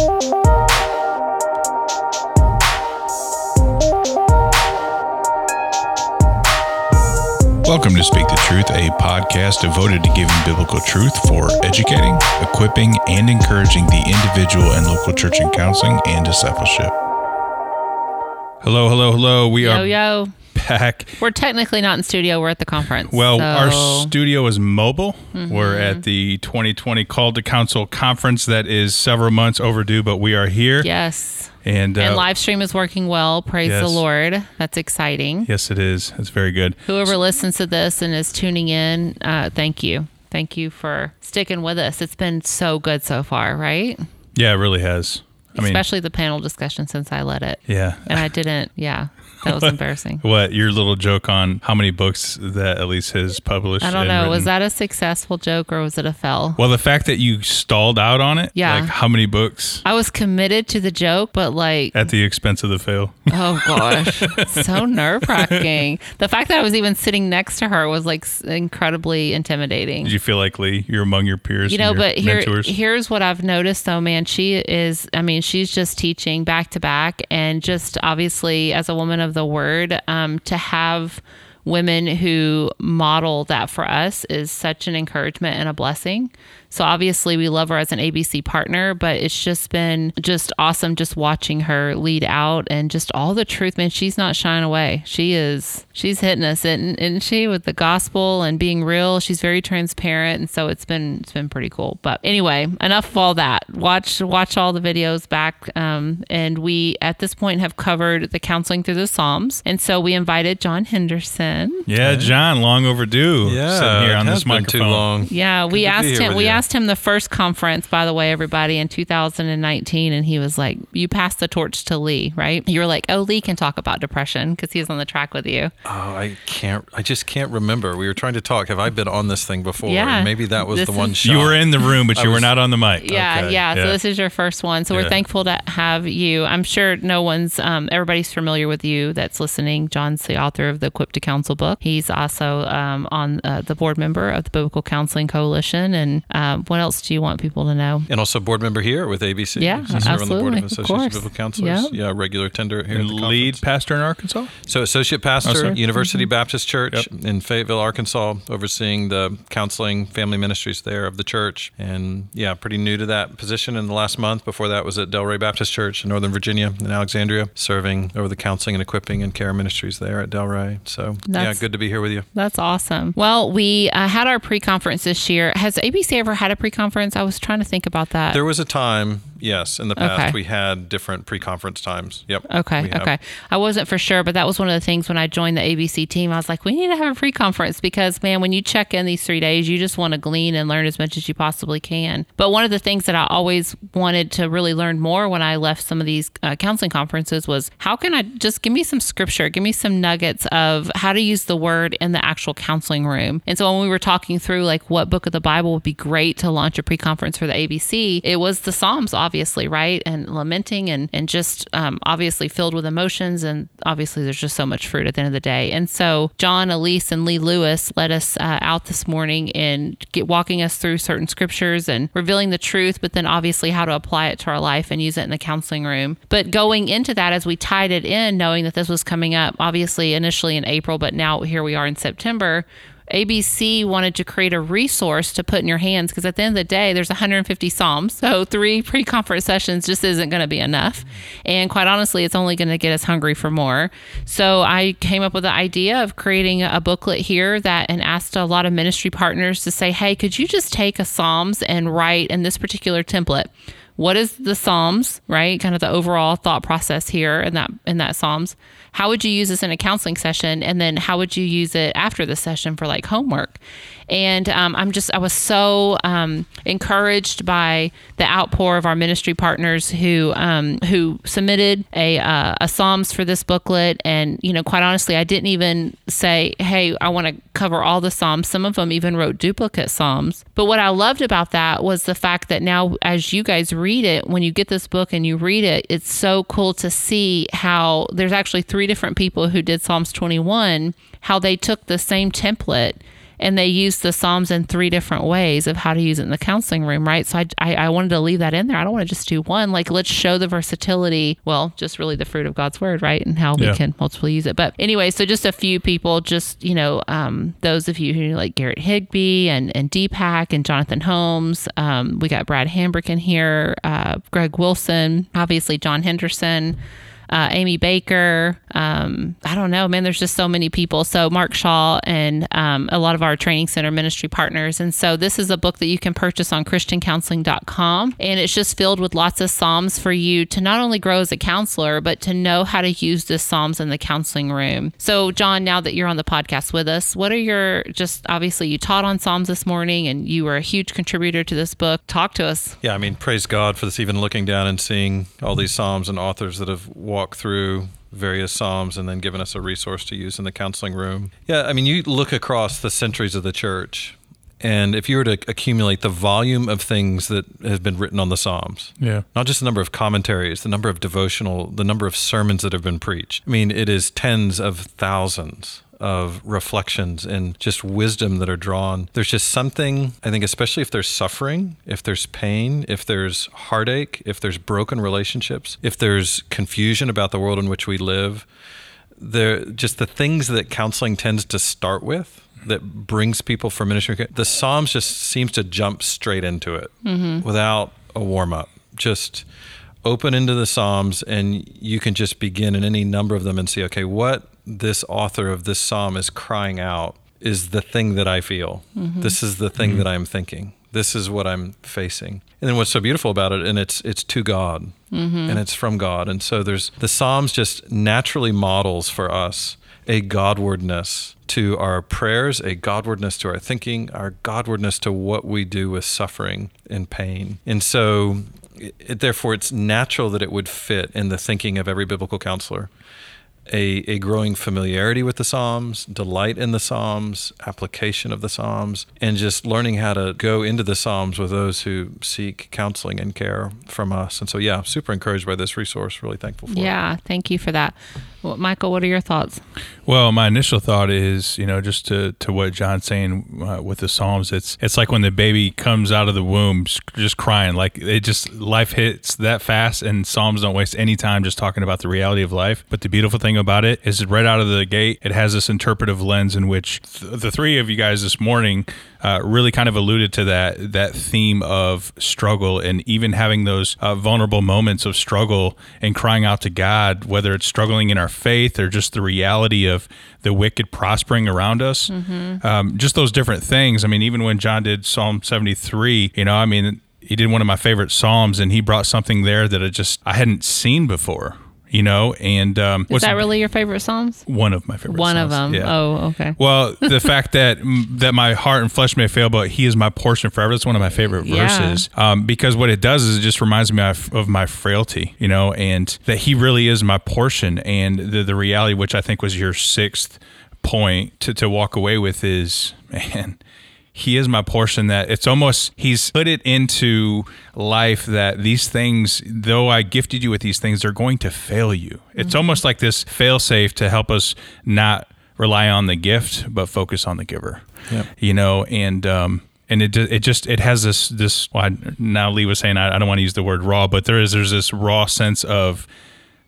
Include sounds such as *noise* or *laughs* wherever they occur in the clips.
Welcome to Speak the Truth, a podcast devoted to giving biblical truth for educating, equipping, and encouraging the individual and local church in counseling and discipleship. Hello, hello, hello. We Yo, are yo. Back. We're technically not in studio. We're at the conference. Well, so- our studio is mobile. We're at the 2020 Call to Counsel conference that is several months overdue, but we are here. yes. And, uh, and live stream is working well. Praise the. Lord. That's exciting. yes, it is. It's very good. Whoever listens to this and is tuning in, uh, thank you. Thank you for sticking with us. It's been so good so far, right? Yeah, it really has. I mean, Especially the panel discussion since I led it. yeah. And I didn't, yeah, that was embarrassing. *laughs* What your little joke on how many books that Elyse has published? I don't know. Was that a successful joke or was it a fail? Well, the fact that you stalled out on it, Yeah. like how many books I was committed to the joke, but like, at the expense of the fail? *laughs* Oh gosh, *laughs* so nerve wracking. The fact that I was even sitting next to her was like incredibly intimidating. Did you feel like Lee, you're among your peers? You and know, but here, mentors? here's what I've noticed though, man. She is, I mean, she's just teaching back to back, and just obviously as a woman of the word, um, to have women who model that for us is such an encouragement and a blessing. So obviously we love her as an ABC partner, but it's just been just awesome just watching her lead out and just all the truth, man. She's not shying away. She is, she's hitting us, isn't, isn't she, with the gospel and being real. She's very transparent, and so it's been it's been pretty cool. But anyway, enough of all that. Watch watch all the videos back, um, and we at this point have covered the counseling through the Psalms, and so we invited John Henderson. yeah, John, long overdue. Yeah, sitting here on this has been microphone. too long. Yeah, we to be asked him. We you. Asked him the first conference, by the way, everybody in 2019, and he was like, "You passed the torch to Lee, right?" You were like, "Oh, Lee can talk about depression because he was on the track with you." Oh, I can't. I just can't remember. We were trying to talk. Have I been on this thing before? Yeah. Maybe that was This the one is- shot. You were in the room, but I you were not on the mic. Yeah, Okay, yeah. So this is your first one. So we're Yeah. thankful to have you. I'm sure no one's, um, everybody's familiar with you that's listening. John's the author of the Equipped to Counsel book. He's also um, on uh, the board member of the Biblical Counseling Coalition. And um, what else do you want people to know? and also board member here with ABC. Yeah, You serve on the board absolutely, of of Association of course. Biblical Counselors. Yep. Yeah, regular tender here at the lead pastor in Arkansas. So associate pastor, sorry? University Baptist Church Yep. in Fayetteville, Arkansas, overseeing the counseling family ministries there of the church. And yeah, pretty new to that position in the last month. Before that was at Del Ray Baptist Church in Northern Virginia in Alexandria, serving over the counseling and equipping and care ministries there at Del Ray. So yeah, good to be here with you. That's awesome. Well, we uh, had our pre conference this year. Has ABC ever had a pre conference? I was trying to think about that. There was a time, yes, in the past Okay. we had different pre-conference times. Yep. Okay, okay. I wasn't for sure, but that was one of the things when I joined the ABC team. I was like, we need to have a pre-conference because, man, when you check in these three days, you just want to glean and learn as much as you possibly can. But one of the things that I always wanted to really learn more when I left some of these uh, counseling conferences was how can I just give me some scripture, give me some nuggets of how to use the word in the actual counseling room. And so when we were talking through like what book of the Bible would be great to launch a pre-conference for the ABC, it was the Psalms, obviously, right? And lamenting and and just um, obviously filled with emotions, and obviously there's just so much fruit at the end of the day. And so John, Elyse, and Lee Lewis led us uh, out this morning in get walking us through certain scriptures and revealing the truth, but then obviously how to apply it to our life and use it in the counseling room. But going into that, as we tied it in, knowing that this was coming up, obviously initially in April, but now here we are in September. ABC wanted to create a resource to put in your hands because at the end of the day, there's 150 Psalms. So *laughs* three pre conference sessions just isn't going to be enough. And quite honestly, it's only going to get us hungry for more. So I came up with the idea of creating a booklet here that and asked a lot of ministry partners to say, hey, could you just take a Psalms and write in this particular template? What is the psalms right? Kind of the overall thought process here in that in that psalms. How would you use this in a counseling session? And then how would you use it after the session for like homework? And um, i'm just i was so um, encouraged by the outpour of our ministry partners who um, who submitted a, uh, a psalms for this booklet. And you know quite honestly i didn't even say hey i want to cover all the psalms. Some of them even wrote duplicate psalms. But what i loved about that was the fact that now as you guys read it when you get this book and you read it it's so cool to see how there's actually three different people who did psalms 21 how they took the same template and they use the Psalms in three different ways of how to use it in the counseling room, right? So I, I, I wanted to leave that in there. I don't want to just do one. Like, let's show the versatility. Well, just really the fruit of God's word, right? And how Yeah. we can multiply use it. But anyway, so just a few people, just, you know, um, those of you who like Garrett Higbee and, and Deepak and Jonathan Holmes. Um, we got Brad Hambrick in here, uh, Greg Wilson, obviously John Henderson uh, Amy Baker. Um, I don't know, man. There's just so many people. So Mark Shaw and um, a lot of our training center ministry partners. And so this is a book that you can purchase on ChristianCounseling.com, and it's just filled with lots of psalms for you to not only grow as a counselor, but to know how to use the psalms in the counseling room. So John, now that you're on the podcast with us, what are your just obviously you taught on psalms this morning, and you were a huge contributor to this book. Talk to us. Yeah, I mean, praise God for this. Even looking down and seeing all these psalms and authors that have walked through various psalms and then given us a resource to use in the counseling room. Yeah, I mean, you look across the centuries of the church, and if you were to accumulate the volume of things that has been written on the psalms, Yeah. not just the number of commentaries, the number of devotional, the number of sermons that have been preached. I mean, it is tens of thousands of reflections and just wisdom that are drawn. There's just something, I think, especially if there's suffering, if there's pain, if there's heartache, if there's broken relationships, if there's confusion about the world in which we live, there just the things that counseling tends to start with that brings people for ministry. The psalms just seems to jump straight into it mm-hmm. without a warm-up. Just open into the psalms and you can just begin in any number of them and see okay what this author of this psalm is crying out is the thing that i feel. Mm-hmm. This is the thing that mm-hmm. i'm thinking. This is what i'm facing. And then what's so beautiful about it and it's it's to god. Mm-hmm. And it's from god. And so there's the psalms just naturally models for us a godwardness to our prayers, a godwardness to our thinking, our godwardness to what we do with suffering and pain. And so, it, therefore, it's natural that it would fit in the thinking of every biblical counselor. A, a growing familiarity with the Psalms, delight in the Psalms, application of the Psalms, and just learning how to go into the Psalms with those who seek counseling and care from us. And so, yeah, super encouraged by this resource. Really thankful for it. Yeah, thank you for that. Well, Michael, what are your thoughts? Well, my initial thought is, you know, just to, to what John's saying uh, with the Psalms, it's it's like when the baby comes out of the womb just, crying, like it just life hits that fast, and Psalms don't waste any time just talking about the reality of life. But the beautiful thing about it is, right out of the gate, it has this interpretive lens in which th- the three of you guys this morning uh, really kind of alluded to that that theme of struggle and even having those uh, vulnerable moments of struggle and crying out to God, whether it's struggling in our faith or just the reality of the wicked prospering around us. Um, just those different things. I mean, even when John did Psalm 73, you know, I mean, he did one of my favorite Psalms and he brought something there that I just, I hadn't seen before. You know, and um, Is that really your favorite Psalms? one of my favorite? Songs. One of them. Yeah. Oh, okay. Well, the *laughs* fact that that my heart and flesh may fail, but He is my portion forever. That's one of my favorite Yeah. verses. Um, because what it does is it just reminds me of, of my frailty, you know, and that He really is my portion. And the the reality, which I think was your sixth point to to walk away with, is *laughs* man. He is my portion that it's almost he's put it into life that these things though I gifted you with these things they're going to fail you. It's almost like this fail safe to help us not rely on the gift but focus on the giver Yep. you know and um and it it just it has this this well, I- now lee was saying I, I don't want to use the word raw but there is there's this raw sense of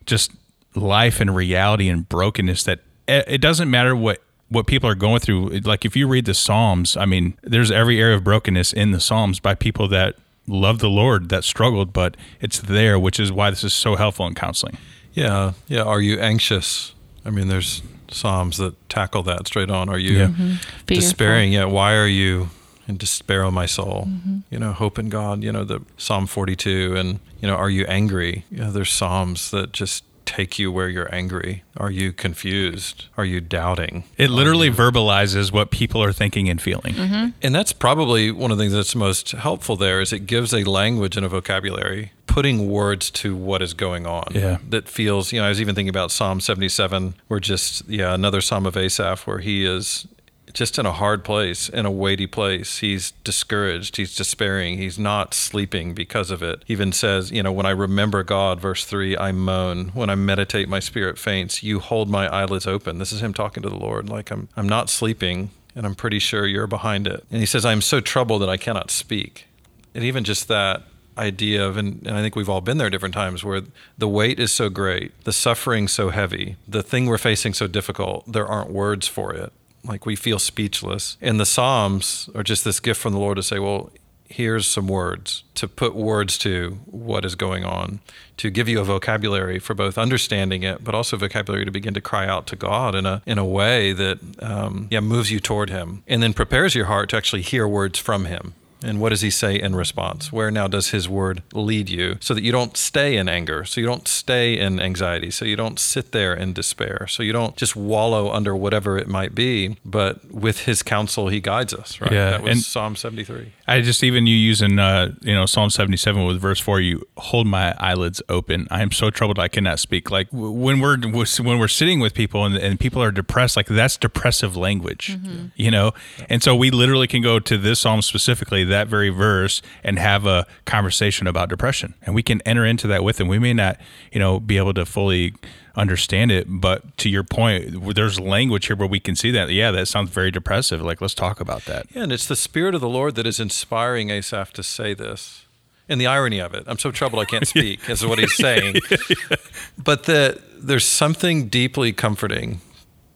just life and reality and brokenness that it, it doesn't matter what what people are going through like if you read the psalms i mean there's every area of brokenness in the psalms by people that love the lord that struggled but it's there which is why this is so helpful in counseling Yeah, yeah. Are you anxious? I mean, there's psalms that tackle that straight on. Are you Yeah. Fearful. despairing? Yeah. Why are you in despair, O my soul? Mm-hmm. You know, hope in God. You know, the Psalm 42, and you know, are you angry? You know, there's psalms that just take you where you're angry. Are you confused? Are you doubting? it literally verbalizes what people are thinking and feeling mm-hmm. And that's probably one of the things that's most helpful there is it gives a language and a vocabulary, putting words to what is going on. Yeah. That feels, you know, I was even thinking about Psalm 77, where just, yeah, another Psalm of Asaph where he is just in a hard place, in a weighty place. He's discouraged, he's despairing, he's not sleeping because of it. He even says, you know, when I remember God, verse 3, I moan. When I meditate, my spirit faints. You hold my eyelids open. This is him talking to the Lord. Like, I'm, I'm not sleeping. and I'm pretty sure you're behind it. And he says, I'm so troubled that I cannot speak. And even just that idea of, and, and I think we've all been there different times where the weight is so great, the suffering so heavy, the thing we're facing so difficult, there aren't words for it. Like we feel speechless. And the Psalms are just this gift from the Lord to say, well, here's some words to put words to what is going on, to give you a vocabulary for both understanding it, but also vocabulary to begin to cry out to God in a in a way that um, yeah moves you toward Him, and then prepares your heart to actually hear words from Him. And what does he say in response? Where now does his word lead you so that you don't stay in anger, so you don't stay in anxiety, so you don't sit there in despair, so you don't just wallow under whatever it might be, but with his counsel he guides us, right? Yeah, That was and- Psalm 73. I just even you using uh, you know Psalm seventy seven with verse four. You hold my eyelids open. I am so troubled I cannot speak. Like when we're when we're sitting with people and, and people are depressed, like that's depressive language, you know. And so we literally can go to this psalm specifically, that very verse, and have a conversation about depression, and we can enter into that with them. We may not, you know, be able to fully understand it but to your point there's language here where we can see that yeah that sounds very depressive like let's talk about that Yeah, and it's the Spirit of the Lord that is inspiring Asaph to say this. And the irony of it, I'm so troubled I can't *laughs* speak, is what he's saying. *laughs* But that there's something deeply comforting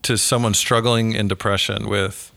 to someone struggling in depression with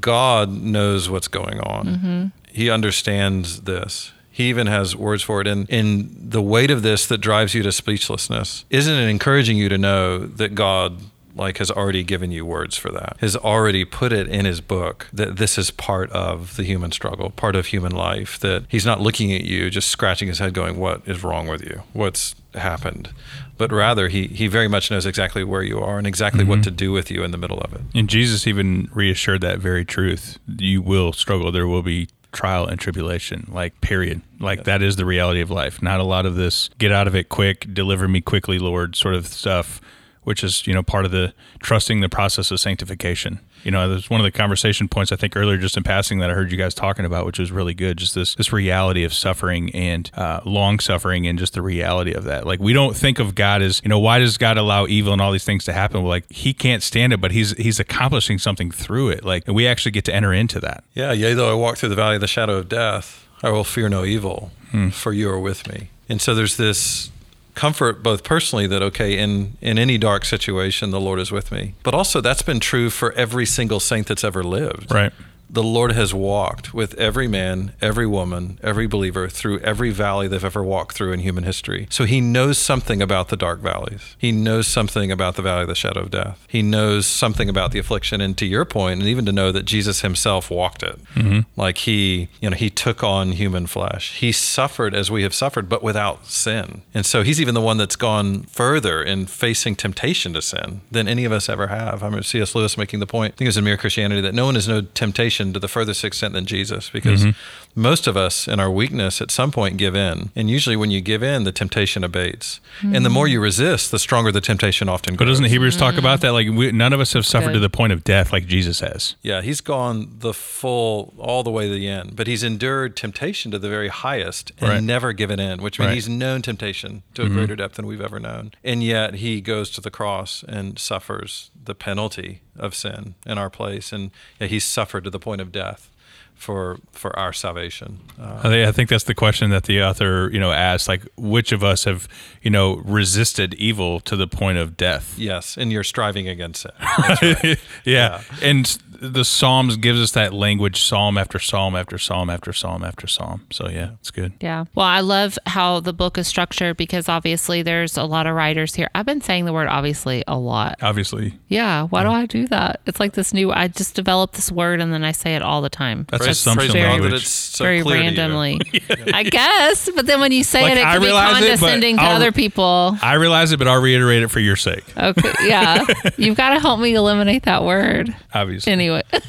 God knows what's going on. Mm-hmm. He understands this. He even has words for it. And in the weight of this that drives you to speechlessness, isn't it encouraging you to know that God like has already given you words for that has already put it in his book that this is part of the human struggle part of human life that he's not looking at you just scratching his head going what is wrong with you what's happened but rather he he very much knows exactly where you are and exactly what mm-hmm. to do with you in the middle of it And Jesus even reassured that very truth. You will struggle. There will be trial and tribulation, like, period. Like, that is the reality of life. Not a lot of this get out of it quick, deliver me quickly, Lord, sort of stuff, which is, you know, part of the trusting the process of sanctification. You know, there's one of the conversation points I think earlier, just in passing, that I heard you guys talking about, which was really good. Just this this reality of suffering and uh, long suffering, and just the reality of that. Like we don't think of God as, you know, why does God allow evil and all these things to happen? Well, like He can't stand it, but He's He's accomplishing something through it. Like, we actually get to enter into that. Yeah, yea, though I walk through the valley of the shadow of death, I will fear no evil, for you are with me. And so there's this comfort, both personally, that okay, in in any dark situation, the Lord is with me. But also, that's been true for every single saint that's ever lived. Right. The Lord has walked with every man, every woman, every believer through every valley they've ever walked through in human history. So he knows something about the dark valleys. He knows something about the valley of the shadow of death. He knows something about the affliction. And to your point, and even to know that Jesus himself walked it, mm-hmm. like he, you know, he took on human flesh. He suffered as we have suffered, but without sin. And so he's even the one that's gone further in facing temptation to sin than any of us ever have. I remember C.S. Lewis making the point, I think it was in Mere Christianity, that no one has no temptation to the furthest extent than Jesus because mm-hmm. Most of us in our weakness at some point give in. And usually when you give in, the temptation abates. And the more you resist, the stronger the temptation often grows. But grows. doesn't Hebrews talk mm-hmm. about that? Like, we, none of us have suffered Good. to the point of death like Jesus has. Yeah, he's gone the full, all the way to the end, but he's endured temptation to the very highest and Right. never given in, which means Right. he's known temptation to a mm-hmm. greater depth than we've ever known. And yet he goes to the cross and suffers the penalty of sin in our place. And yeah, he's suffered to the point of death for for our salvation. Uh, I think, that's the question that the author, you know, asked. Like, which of us have, you know, resisted evil to the point of death? yes, and you're striving against it. *laughs* yeah. And the Psalms gives us that language, psalm after psalm after psalm after psalm after psalm. So yeah, it's good. Yeah. Well, I love how the book is structured because obviously there's a lot of writers here. I've been saying the word obviously a lot. Obviously, Yeah. Why do I do that? It's like this new, I just developed this word and then I say it all the time. that's Praise- assumption praise God language. that it's so Very clear to you. randomly. *laughs* I guess. But then when you say Like, it, it I can be realize it, condescending to I'll- other people. I realize it, but I'll reiterate it for your sake. Okay. Yeah. *laughs* You've got to help me eliminate that word. Obviously. Anyway. *laughs*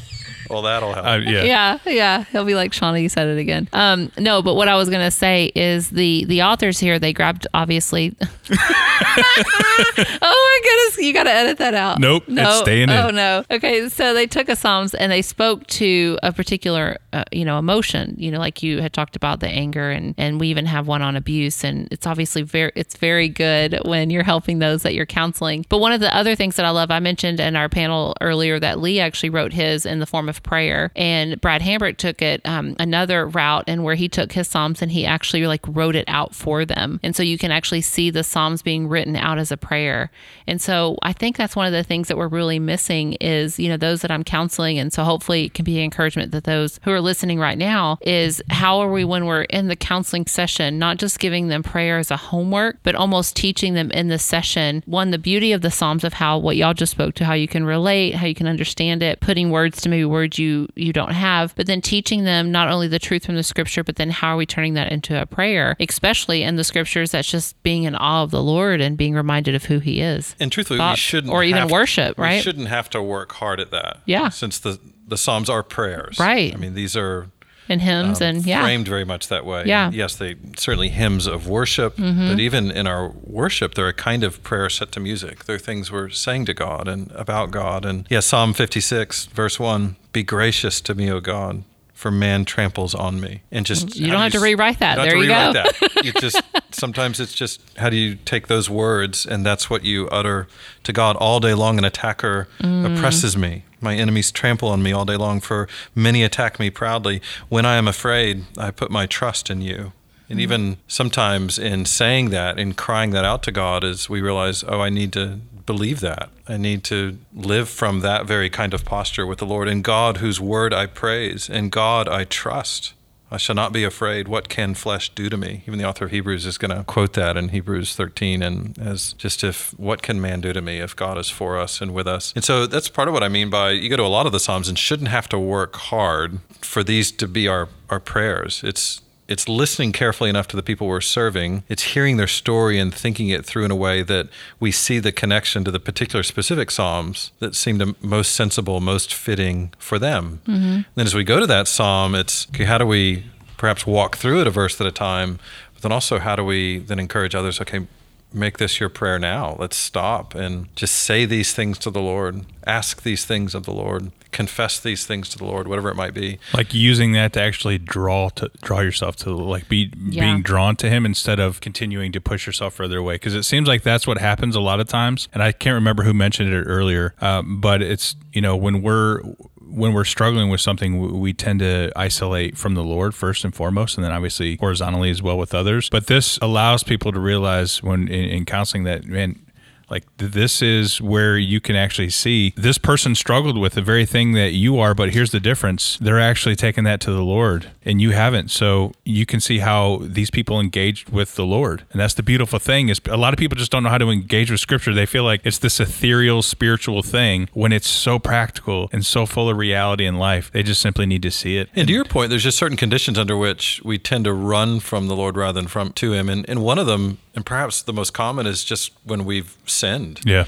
Well, that'll help. Uh, yeah. yeah yeah he'll be like shauna you said it again um no but what i was gonna say is the the authors here they grabbed obviously *laughs* oh my goodness you gotta edit that out Nope, it's no. staying in. oh no okay so they took a psalms and they spoke to a particular uh, you know, emotion, you know, like you had talked about the anger and, and we even have one on abuse. And it's obviously very, it's very good when you're helping those that you're counseling. But one of the other things that I love, I mentioned in our panel earlier that Lee actually wrote his in the form of prayer and Brad Hambrick took it um, another route and where he took his Psalms and he actually like wrote it out for them. And so you can actually see the Psalms being written out as a prayer. And so I think that's one of the things that we're really missing is, you know, those that I'm counseling. And so hopefully it can be encouragement that those who are listening right now is how are we when we're in the counseling session, not just giving them prayer as a homework, but almost teaching them in the session, one, the beauty of the Psalms of how what y'all just spoke to, how you can relate, how you can understand it, putting words to maybe words you you don't have, but then teaching them not only the truth from the scripture, but then how are we turning that into a prayer, especially in the scriptures that's just being in awe of the Lord and being reminded of who he is. And truthfully, we shouldn't or even worship, We right? shouldn't have to work hard at that. Yeah. Since the the Psalms are prayers. Right. I mean, these are And hymns um, and yeah. framed very much that way. Yeah. Mm-hmm. Yes, they certainly hymns of worship, but even in our worship, they're a kind of prayer set to music. They're things we're saying to God and about God. And yes, Psalm 56, verse 1 Be gracious to me, O God, for man tramples on me. And just You don't do have to rewrite that. have There you go. that. *laughs* You just sometimes it's just how do you take those words and that's what you utter to God all day long. An attacker Mm. oppresses me. My enemies trample on me all day long. For many attack me proudly. When I am afraid, I put my trust in you. And mm-hmm. even sometimes in saying that, in crying that out to God, is we realize, oh, I need to believe that. I need to live from that very kind of posture with the Lord. In God, whose word I praise, in God I trust. I shall not be afraid. What can flesh do to me? Even the author of Hebrews is going to quote that in Hebrews 13 and as just if what can man do to me if God is for us and with us? And so that's part of what I mean by you go to a lot of the Psalms and shouldn't have to work hard for these to be our, our prayers. It's it's listening carefully enough to the people we're serving. It's hearing their story and thinking it through in a way that we see the connection to the particular specific psalms that seem most sensible, most fitting for them. Mm-hmm. Then as we go to that psalm, it's okay, how do we perhaps walk through it a verse at a time, but then also how do we then encourage others, okay, make this your prayer now. Let's stop and just say these things to the Lord, ask these things of the Lord, confess these things to the Lord, whatever it might be. like using that to actually draw to draw yourself to like be Yeah. being drawn to him instead of continuing to push yourself further away because it seems like that's what happens a lot of times and i can't remember who mentioned it earlier um, but it's you know when we're when we're struggling with something we tend to isolate from the lord first and foremost and then obviously horizontally as well with others. But this allows people to realize when in, in counseling that man like th- this is where you can actually see this person struggled with the very thing that you are, but here's the difference. They're actually taking that to the Lord and you haven't. So you can see how these people engaged with the Lord. And that's the beautiful thing is a lot of people just don't know how to engage with scripture. They feel like it's this ethereal spiritual thing when it's so practical and so full of reality in life. They just simply need to see it. And to your point, there's just certain conditions under which we tend to run from the Lord rather than from to Him. And, and one of them, and perhaps the most common, is just when we've sinned. Yeah.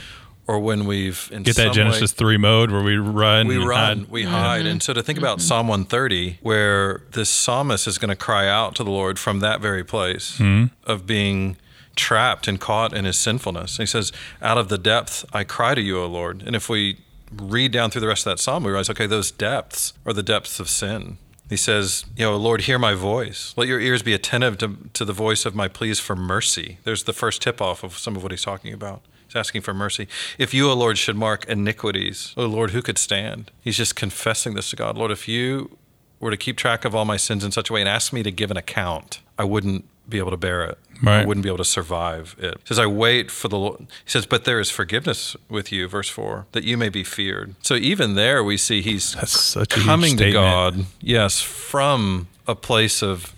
Or when we've in Get that Genesis way, 3 mode where we run. we run, hide. we hide. And so to think about Psalm 130, where this psalmist is going to cry out to the Lord from that very place mm-hmm. of being trapped and caught in his sinfulness. And he says, Out of the depth I cry to you, O Lord. And if we read down through the rest of that psalm, we realize, okay, those depths are the depths of sin. He says, you know, Lord, hear my voice. Let your ears be attentive to, to the voice of my pleas for mercy. There's the first tip off of some of what he's talking about. He's asking for mercy. If you, O Lord, should mark iniquities, O Lord, who could stand? He's just confessing this to God. Lord, if you were to keep track of all my sins in such a way and ask me to give an account, I wouldn't be able to bear it. I wouldn't be able to survive it. He says, I wait for the Lord. He says, but there is forgiveness with you, verse 4, that you may be feared. So even there, we see he's That's such a coming to. God, yes, from a place of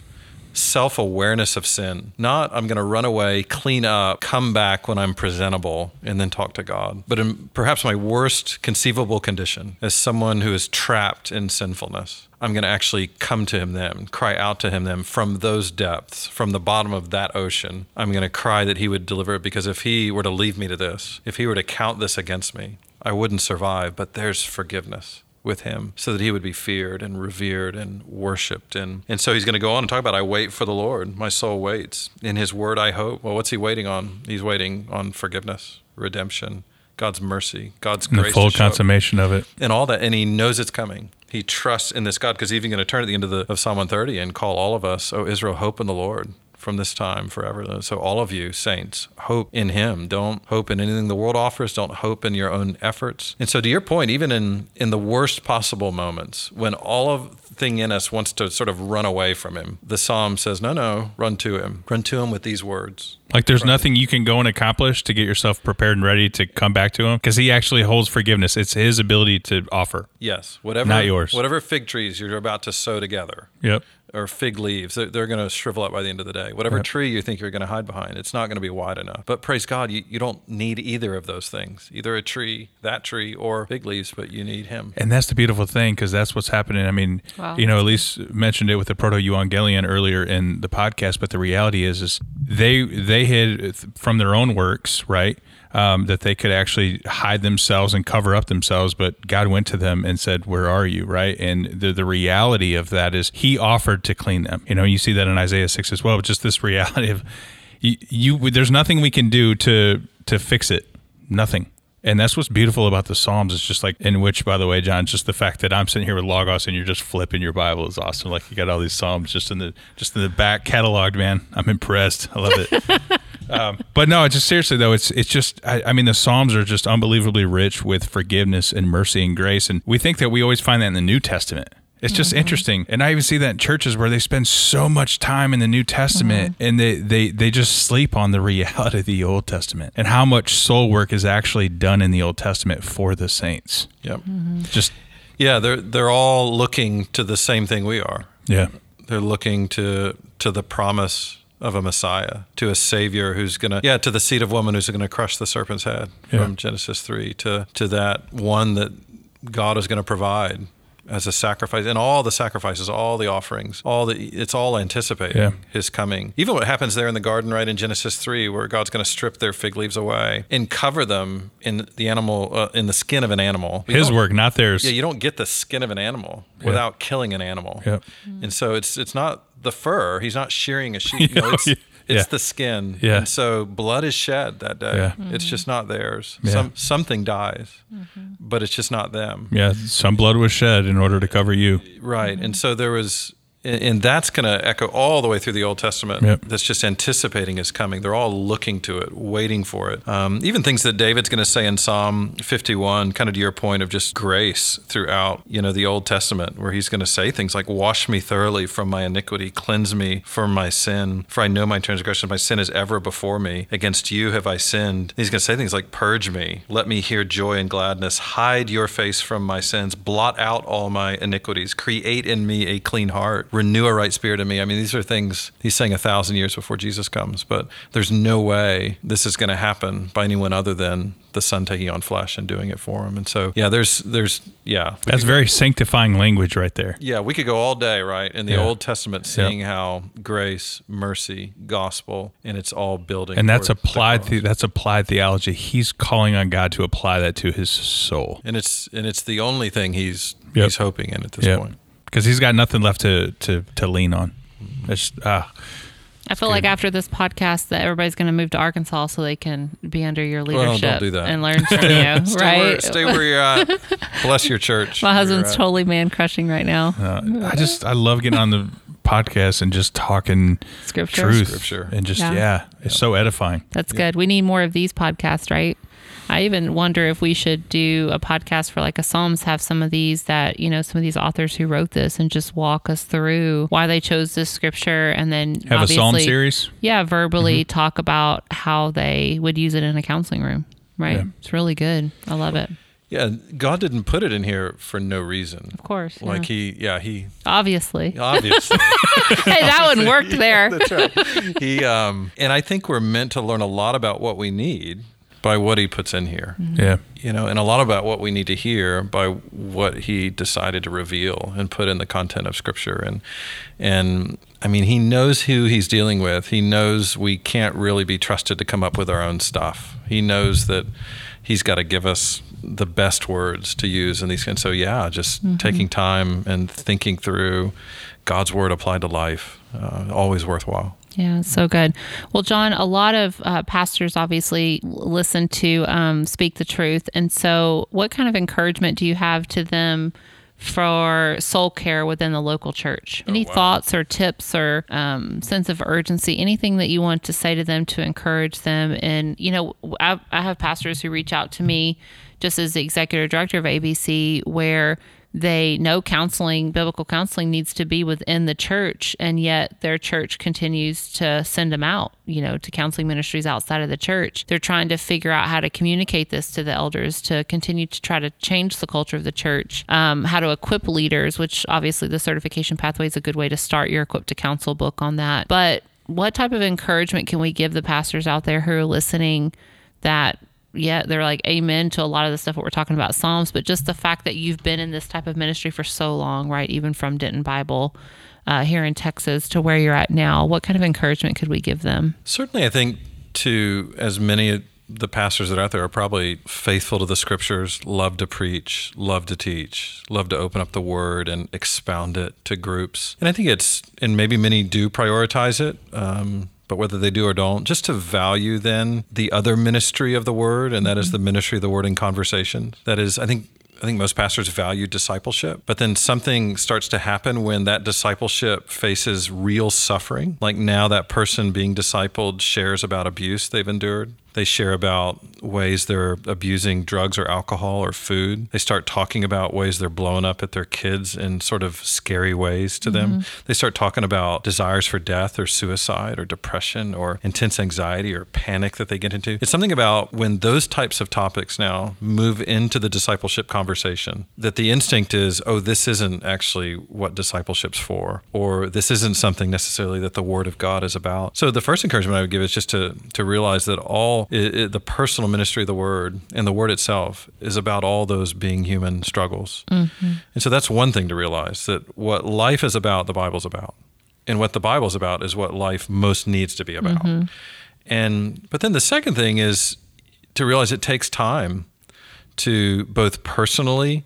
self awareness of sin. Not, I'm going to run away, clean up, come back when I'm presentable, and then talk to God. But in perhaps my worst conceivable condition, as someone who is trapped in sinfulness, I'm going to actually come to Him then, cry out to Him then from those depths, from the bottom of that ocean. I'm going to cry that He would deliver it because if He were to leave me to this, if He were to count this against me, I wouldn't survive. But there's forgiveness with him so that he would be feared and revered and worshiped and and so he's going to go on and talk about I wait for the Lord. My soul waits. In his word I hope. Well what's he waiting on? He's waiting on forgiveness redemption God's mercy God's And grace the full show up consummation of it. and all that and he knows it's coming. He trusts in this God because he's even going to turn at the end of, the, of Psalm 130 and call all of us, "Oh Israel, hope in the Lord." From this time forever. So, all of you saints, hope in Him. Don't hope in anything the world offers. Don't hope in your own efforts. And so, to your point, even in in the worst possible moments, when all of thing in us wants to sort of run away from Him, the Psalm says, "No, no, run to Him. Run to Him with these words." Like there's nothing you can go and accomplish to get yourself prepared and ready to come back to him because he actually holds forgiveness. It's his ability to offer. Yes, whatever. Not yours. Whatever fig trees you're about to sow together. Yep. Or fig leaves, they're, they're going to shrivel up by the end of the day. Whatever Yep. tree you think you're going to hide behind, it's not going to be wide enough. But praise God, you, you don't need either of those things either a tree, that tree, or fig leaves, but you need Him. And that's the beautiful thing because that's what's happening. I mean, Wow. you know, Elyse mentioned it with the proto evangelion earlier in the podcast, but the reality is, is they they had from their own works, right? Um, that they could actually hide themselves and cover up themselves, but God went to them and said, "Where are you?" Right? And the the reality of that is He offered to clean them. You know, you see that in Isaiah six as well. But just this reality of you, you there's nothing we can do to to fix it. Nothing. And that's what's beautiful about the Psalms is just like in which, by the way, John, just the fact that I'm sitting here with Logos and you're just flipping your Bible is awesome. Like you got all these Psalms just in the just in the back cataloged, man. I'm impressed. I love it. *laughs* um, but no, just seriously though, it's it's just I, I mean the Psalms are just unbelievably rich with forgiveness and mercy and grace, and we think that we always find that in the New Testament. It's just mm-hmm. interesting. And I even see that in churches where they spend so much time in the New Testament mm-hmm. and they, they, they just sleep on the reality of the Old Testament and how much soul work is actually done in the Old Testament for the saints. Yep. Mm-hmm. Just, Yeah, they're they're all looking to the same thing we are. yeah. They're looking to to the promise of a Messiah, to a Savior who's gonna yeah, to the seed of woman who's gonna crush the serpent's head Yeah. from Genesis three, to to that one that God is gonna provide as a sacrifice and all the sacrifices, all the offerings, all the it's all anticipating Yeah. his coming. Even what happens there in the garden, right in Genesis three, where God's going to strip their fig leaves away and cover them in the animal, uh, in the skin of an animal. You His work, not theirs. yeah, you don't get the skin of an animal without killing an animal. Yep. And so it's it's not the fur. He's not shearing a sheep. *laughs* It's Yeah. It's Yeah. the skin. Yeah. And so blood is shed that day. Yeah. It's just not theirs. Yeah. Some something dies, mm-hmm. but it's just not them. yeah. Some blood was shed in order to cover you. Right. And so there was and- that's going to echo all the way through the Old Testament. Yep. That's just anticipating his coming. They're all looking to it, waiting for it. Um, even things that David's going to say in Psalm 51, kind of to your point of just grace throughout, you know, the Old Testament, where he's going to say things like, "Wash me thoroughly from my iniquity, cleanse me from my sin, for I know my transgression. My sin is ever before me. Against you have I sinned." He's going to say things like, "Purge me, let me hear joy and gladness. Hide your face from my sins. Blot out all my iniquities. Create in me a clean heart. Renew a right spirit in me." I mean, these are things he's saying a thousand years before Jesus comes, but there's no way this is going to happen by anyone other than the Son taking on flesh and doing it for him. And so, yeah, there's, there's, yeah, That's very sanctifying language right there. yeah, we could go all day, right, in the Yeah. Old Testament, seeing how grace, mercy, gospel, and it's all building. And that's the applied. The, that's applied theology. He's calling on God to apply that to his soul. and it's and it's the only thing he's Yep. he's hoping in at this Yeah, point. Because he's got nothing left to to to lean on. It's ah, I feel like after this podcast that everybody's going to move to Arkansas so they can be under your Well, don't leadership do that. and learn *laughs* from you, Stay where, right? stay where you're at. Bless your church. My husband's totally man crushing right now. uh, I just I love getting on the podcast and just talking Scripture. truth Scripture. and just Yeah. yeah, it's so edifying. That's good. We need more of these podcasts, right? I even wonder if we should do a podcast for like a Psalms, have some of these that, you know, some of these authors who wrote this and just walk us through why they chose this scripture and then Have a psalm series. Yeah, verbally talk about how they would use it in a counseling room. Right. Yeah. It's really good. I love it. Yeah, God didn't put it in here for no reason. Of course. Like yeah. he, yeah, he obviously. obviously. *laughs* hey, that one worked *laughs* there. That's right. He um, and I think we're meant to learn a lot about what we need by what he puts in here. Yeah, you know, and a lot about what we need to hear by what he decided to reveal and put in the content of Scripture. And and I mean, he knows who he's dealing with. He knows we can't really be trusted to come up with our own stuff. He knows that he's got to give us the best words to use in these. And so, yeah, just taking time and thinking through God's word applied to life, uh, always worthwhile. Yeah, so good. Well, John, a lot of uh, pastors obviously listen to um, Speak the Truth. And so, what kind of encouragement do you have to them for soul care within the local church. Any wow. thoughts or tips or um, sense of urgency, anything that you want to say to them to encourage them? And, you know, I, I have pastors who reach out to me just as the executive director of ABC where they know counseling, biblical counseling needs to be within the church, and yet their church continues to send them out, you know, to counseling ministries outside of the church. They're trying to figure out how to communicate this to the elders to continue to try to change the culture of the church, um, how to equip leaders, which obviously the certification pathway is a good way to start your equipped to counsel book on that. But what type of encouragement can we give the pastors out there who are listening that yeah, they're like amen to a lot of the stuff that we're talking about Psalms, but just the fact that you've been in this type of ministry for so long, right? Even from Denton Bible uh, here in Texas to where you're at now, what kind of encouragement could we give them? Certainly, I think to as many of the pastors that are out there are probably faithful to the scriptures, love to preach, love to teach, love to open up the word and expound it to groups. And I think it's, and maybe many do prioritize it. Um, but whether they do or don't, just to value then the other ministry of the word, and that is mm-hmm. the ministry of the word in conversation. That is, I think I think most pastors value discipleship, but then something starts to happen when that discipleship faces real suffering. Like now, that person being discipled shares about abuse they've endured. They share about ways they're abusing drugs or alcohol or food. They start talking about ways they're blowing up at their kids in sort of scary ways to mm-hmm. them. They start talking about desires for death or suicide or depression or intense anxiety or panic that they get into. It's something about when those types of topics now move into the discipleship conversation that the instinct is, oh, this isn't actually what discipleship's for, or this isn't something necessarily that the Word of God is about. So the first encouragement I would give is just to to realize that all it, it, the personal ministry of the word and the word itself is about all those being human struggles. Mm-hmm. And so that's one thing to realize that what life is about, the Bible's about. And what the Bible's about is what life most needs to be about. Mm-hmm. And but then the second thing is to realize it takes time to both personally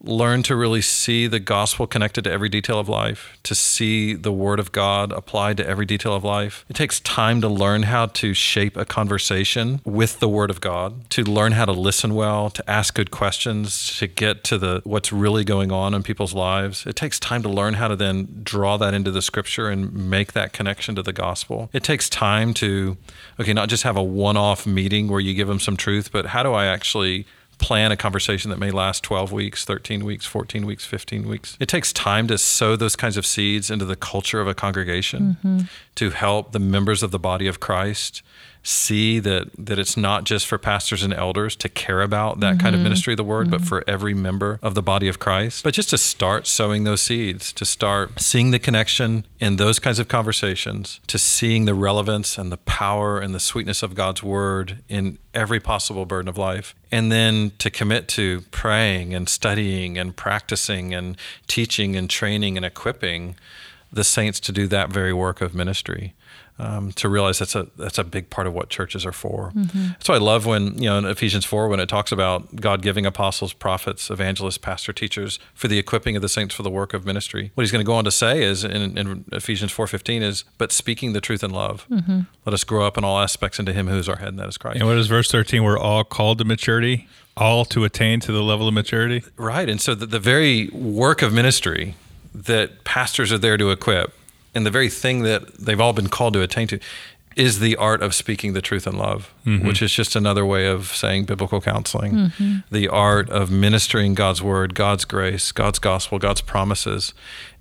learn to really see the gospel connected to every detail of life, to see the word of God applied to every detail of life. It takes time to learn how to shape a conversation with the word of God, to learn how to listen well, to ask good questions, to get to the what's really going on in people's lives. It takes time to learn how to then draw that into the scripture and make that connection to the gospel. It takes time to okay, not just have a one-off meeting where you give them some truth, but how do I actually plan a conversation that may last 12 weeks, 13 weeks, 14 weeks, 15 weeks. It takes time to sow those kinds of seeds into the culture of a congregation mm-hmm. to help the members of the body of Christ see that that it's not just for pastors and elders to care about that mm-hmm. kind of mm-hmm. ministry of the word, mm-hmm. but for every member of the body of Christ. But just to start sowing those seeds, to start seeing the connection in those kinds of conversations, to seeing the relevance and the power and the sweetness of God's word in every possible burden of life. And then to commit to praying and studying and practicing and teaching and training and equipping the saints to do that very work of ministry um, to realize that's a that's a big part of what churches are for. Mm-hmm. That's why I love when you know in Ephesians four when it talks about God giving apostles, prophets, evangelists, pastor, teachers for the equipping of the saints for the work of ministry. What he's going to go on to say is in, in Ephesians four fifteen is but speaking the truth in love. Mm-hmm. Let us grow up in all aspects into Him who is our head, and that is Christ. And what is verse thirteen? We're all called to maturity, all to attain to the level of maturity. Right, and so the, the very work of ministry that pastors are there to equip and the very thing that they've all been called to attain to is the art of speaking the truth in love, mm-hmm. which is just another way of saying biblical counseling. Mm-hmm. The art of ministering God's word, God's grace, God's gospel, God's promises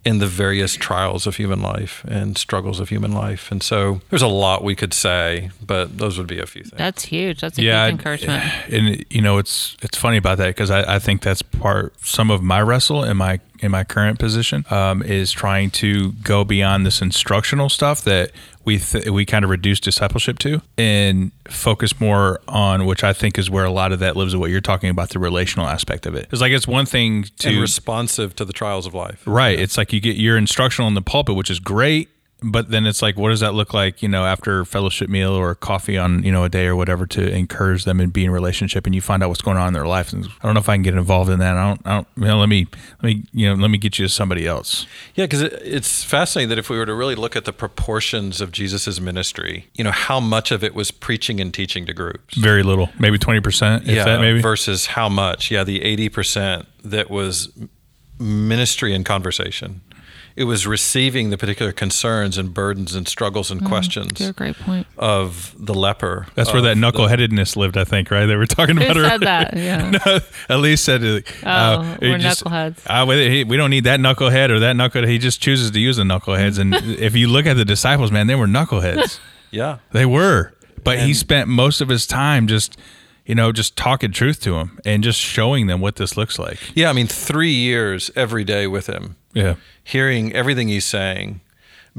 in the various trials of human life and struggles of human life. And so there's a lot we could say, but those would be a few things. That's huge. That's a yeah, huge encouragement. And you know, it's it's funny about that because I, I think that's part some of my wrestle in my in my current position um, is trying to go beyond this instructional stuff that we th- we kind of reduce discipleship to and focus more on which I think is where a lot of that lives. With what you're talking about the relational aspect of it. It's like it's one thing to and responsive to the trials of life. Right. Yeah. It's like you get your instructional in the pulpit, which is great but then it's like, what does that look like, you know, after fellowship meal or coffee on, you know, a day or whatever to encourage them and be in relationship and you find out what's going on in their life. And I don't know if I can get involved in that. I don't, I don't, you know, let me, let me, you know, let me get you to somebody else. Yeah. Cause it, it's fascinating that if we were to really look at the proportions of Jesus's ministry, you know, how much of it was preaching and teaching to groups? Very little, maybe 20%. yeah. That, maybe versus how much? Yeah. The 80% that was ministry and conversation. It was receiving the particular concerns and burdens and struggles and questions You're a great point. of the leper. That's where of that the- knuckleheadedness lived, I think, right? They were talking about it. said that? *laughs* Yeah. No, Elyse said, uh, Oh, he we're knuckleheads. Uh, we we don't need that knucklehead or that knucklehead. He just chooses to use the knuckleheads. And *laughs* if you look at the disciples, man, they were knuckleheads. *laughs* Yeah. They were. But he spent most of his time just, you know, just talking truth to them and just showing them what this looks like. Yeah. I mean, three years every day with him, Yeah. hearing everything he's saying,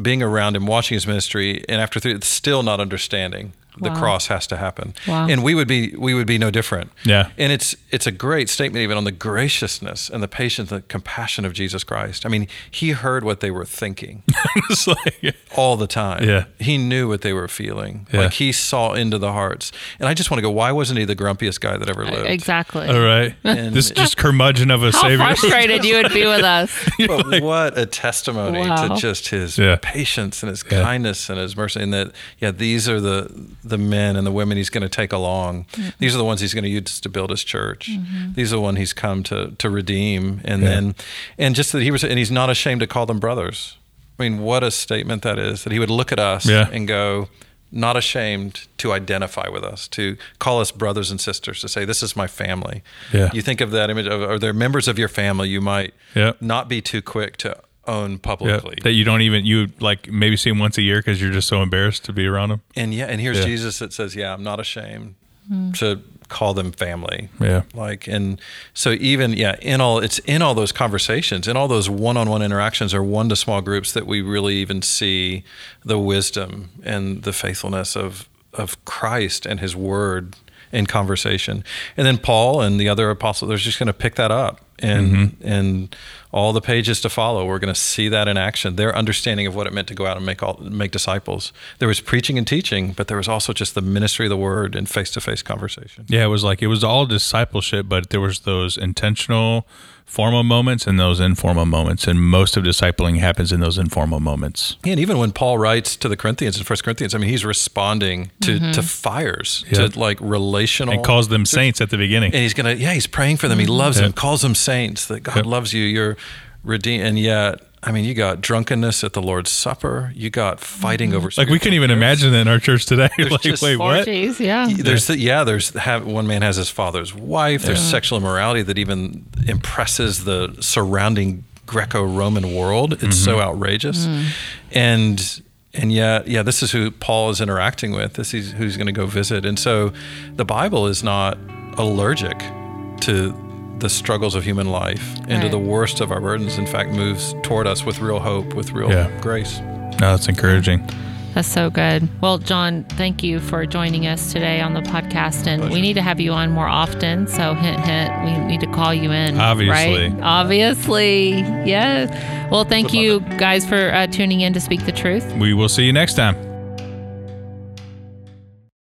being around him, watching his ministry, and after three, still not understanding. The Wow. cross has to happen, Wow. and we would be we would be no different. Yeah. and it's it's a great statement even on the graciousness and the patience, the compassion of Jesus Christ. I mean, he heard what they were thinking *laughs* like, all the time. Yeah. he knew what they were feeling. Yeah. Like he saw into the hearts. And I just want to go. Why wasn't he the grumpiest guy that ever lived? Exactly. all right. *laughs* And- this *laughs* just curmudgeon of a How savior. frustrated you would be with us. But what a testimony Wow. to just his Yeah. patience and his Yeah. kindness and his mercy, and that yeah, these are the the men and the women he's going to take along. Mm-hmm. These are the ones he's going to use to build his church. Mm-hmm. These are the one he's come to to redeem, and Yeah. then and just that he was and he's not ashamed to call them brothers. I mean, what a statement that is that he would look at us Yeah. and go. Not ashamed to identify with us, to call us brothers and sisters, to say, This is my family. Yeah. You think of that image of, are there members of your family you might Yeah. not be too quick to own Yeah, publicly. that you don't even you like maybe see him once a year because you're just so embarrassed to be around him. and yeah, and here's Yeah. Jesus that says, "Yeah, I'm not ashamed hmm. to call them family." Yeah. Like and so even yeah, in all it's in all those conversations, in all those one-on-one interactions or one to small groups that we really even see the wisdom and the faithfulness of of Christ and his word in conversation. And then Paul and the other apostles they're just going to pick that up and mm-hmm. and all the pages to follow we're going to see that in action. Their understanding of what it meant to go out and make all make disciples. There was preaching and teaching but there was also just the ministry of the word and face-to-face conversation. Yeah, it was like it was all discipleship, but there was those intentional formal moments and those informal moments, and most of discipling happens in those informal moments. and even when paul writes to the corinthians in first corinthians i mean he's responding to mm-hmm. to fires Yeah. to like relational And calls them saints at the beginning. and he's gonna yeah he's praying for them he mm-hmm. loves Yeah. them calls them saints that god Yep. loves you you're redeemed and yet i mean you got drunkenness at the lord's supper. You got fighting mm-hmm. over Like we couldn't even imagine that in our church today. *laughs* like, just wait, what? Orgies, yeah. there's the, yeah there's have, one man has his father's wife. There's sexual immorality that even impresses the surrounding greco-roman world. It's so mm-hmm. outrageous. Mm. And and yet yeah this is who paul is interacting with. This is who's going to go visit. And so the bible is not allergic to the struggles of human life into Right. the worst of our burdens in fact moves toward us with real hope with real Yeah. grace No, that's encouraging. That's so good. Well, John, thank you for joining us today on the podcast. And we need to have you on more often. So, hint, hint, we need to call you in. Obviously. Right? Obviously. Yes. Well, thank Would you love guys for uh, tuning in to Speak the Truth. We will see you next time.